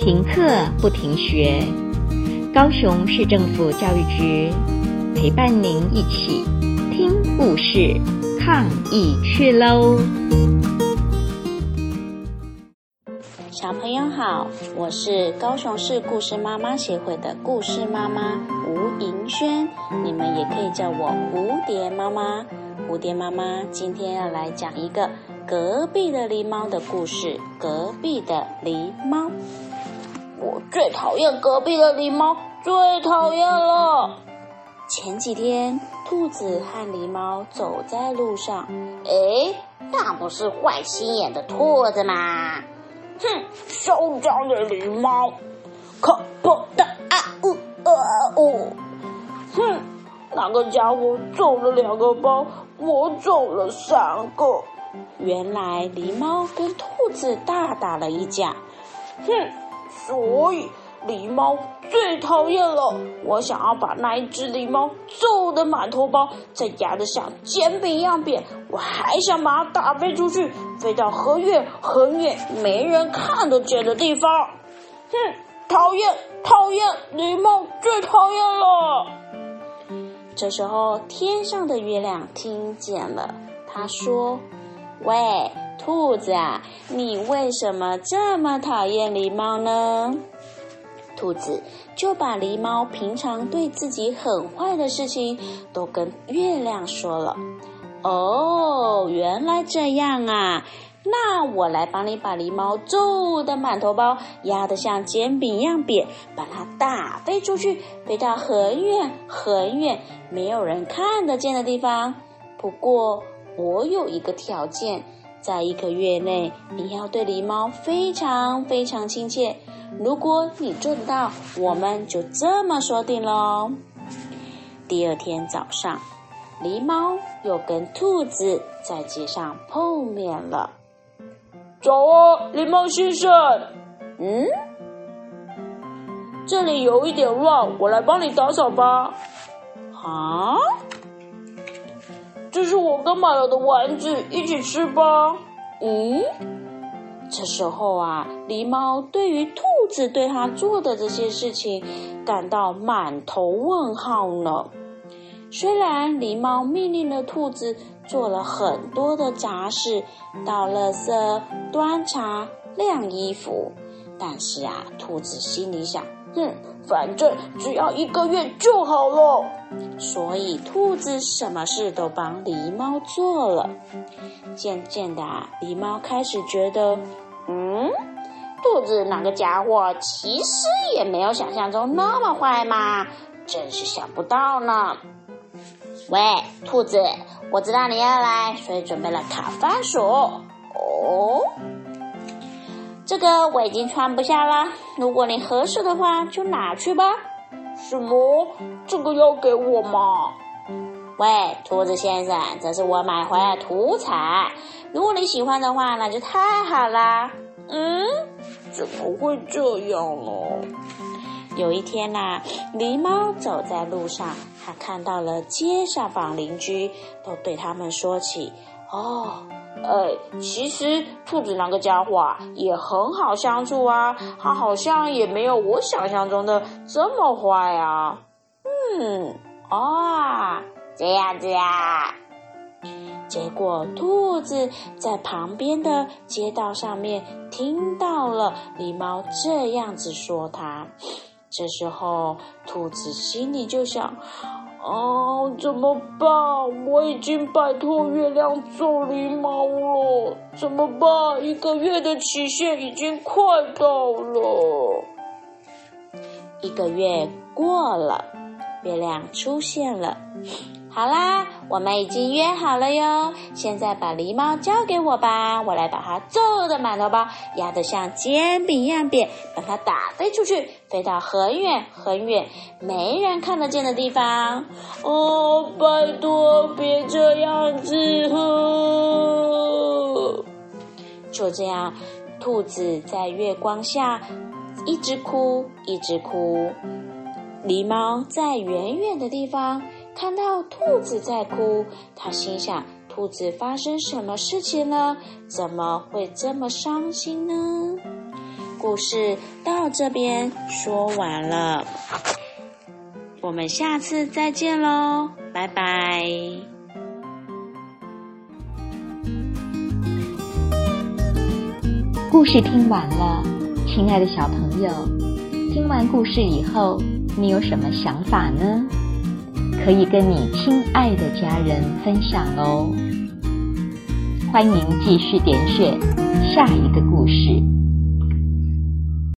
停课不停学，高雄市政府教育局陪伴您一起听故事、抗疫去喽！小朋友好，我是高雄市故事妈妈协会的故事妈妈吴盈萱，你们也可以叫我蝴蝶妈妈。蝴蝶妈妈今天要来讲一个隔壁的狸猫的故事。隔壁的狸猫。我最讨厌隔壁的狸猫，最讨厌了。前几天，兔子和狸猫走在路上，哎，那不是坏心眼的兔子吗？哼，嚣张的狸猫，可不的啊呜啊呜！哼，那个家伙走了两个包，我走了三个。原来狸猫跟兔子大打了一架。哼。所以狸猫最讨厌了。我想要把那一只狸猫揍得满头包，再压得像煎饼一样扁。我还想把它打飞出去，飞到很远很远没人看得见的地方。哼，讨厌讨厌，狸猫最讨厌了。这时候，天上的月亮听见了，他说：“喂。”兔子啊，你为什么这么讨厌狸猫呢？兔子就把狸猫平常对自己很坏的事情都跟月亮说了。哦，原来这样啊！那我来帮你把狸猫揍得满头包，压得像煎饼一样扁，把它打飞出去，飞到很远很远没有人看得见的地方。不过我有一个条件。在一个月内，你要对狸猫非常非常亲切。如果你做得到，我们就这么说定喽。第二天早上，狸猫又跟兔子在街上碰面了。早啊，狸猫先生。嗯？这里有一点乱，我来帮你打扫吧。啊？这是我刚买了的丸子，一起吃吧。嗯，这时候啊，狸猫对于兔子对他做的这些事情感到满头问号呢。虽然狸猫命令了兔子做了很多的杂事，倒垃圾、端茶、晾衣服，但是啊，兔子心里想。哼，反正只要一个月就好了。所以兔子什么事都帮狸猫做了。渐渐的，狸猫开始觉得，嗯，兔子那个家伙其实也没有想象中那么坏嘛，真是想不到呢。喂，兔子，我知道你要来，所以准备了烤番薯。哦。这个我已经穿不下了，如果你合适的话，就拿去吧。什么？这个要给我吗？喂，兔子先生，这是我买回来的土产，如果你喜欢的话，那就太好啦。嗯？怎么会这样呢？有一天呐、狸猫走在路上，他看到了街上坊邻居都对他们说起：“哦。”哎，其实兔子那个家伙啊，也很好相处啊，它好像也没有我想象中的这么坏啊。嗯，哦，这样子啊。结果兔子在旁边的街道上面听到了狸猫这样子说它，这时候兔子心里就想。啊，怎么办？我已经拜托月亮做狸猫了，怎么办？一个月的期限已经快到了。一个月过了，月亮出现了。好啦，我们已经约好了哟。现在把狸猫交给我吧，我来把它揍得满头包，压得像煎饼一样扁，把它打飞出去，飞到很远很远没人看得见的地方。哦，拜托，别这样子！呵。就这样，兔子在月光下一直哭，一直哭。狸猫在远远的地方。看到兔子在哭，他心想：兔子发生什么事情了？怎么会这么伤心呢？故事到这边说完了，我们下次再见喽，拜拜。故事听完了，亲爱的小朋友，听完故事以后，你有什么想法呢？可以跟你亲爱的家人分享哦。欢迎继续点选下一个故事。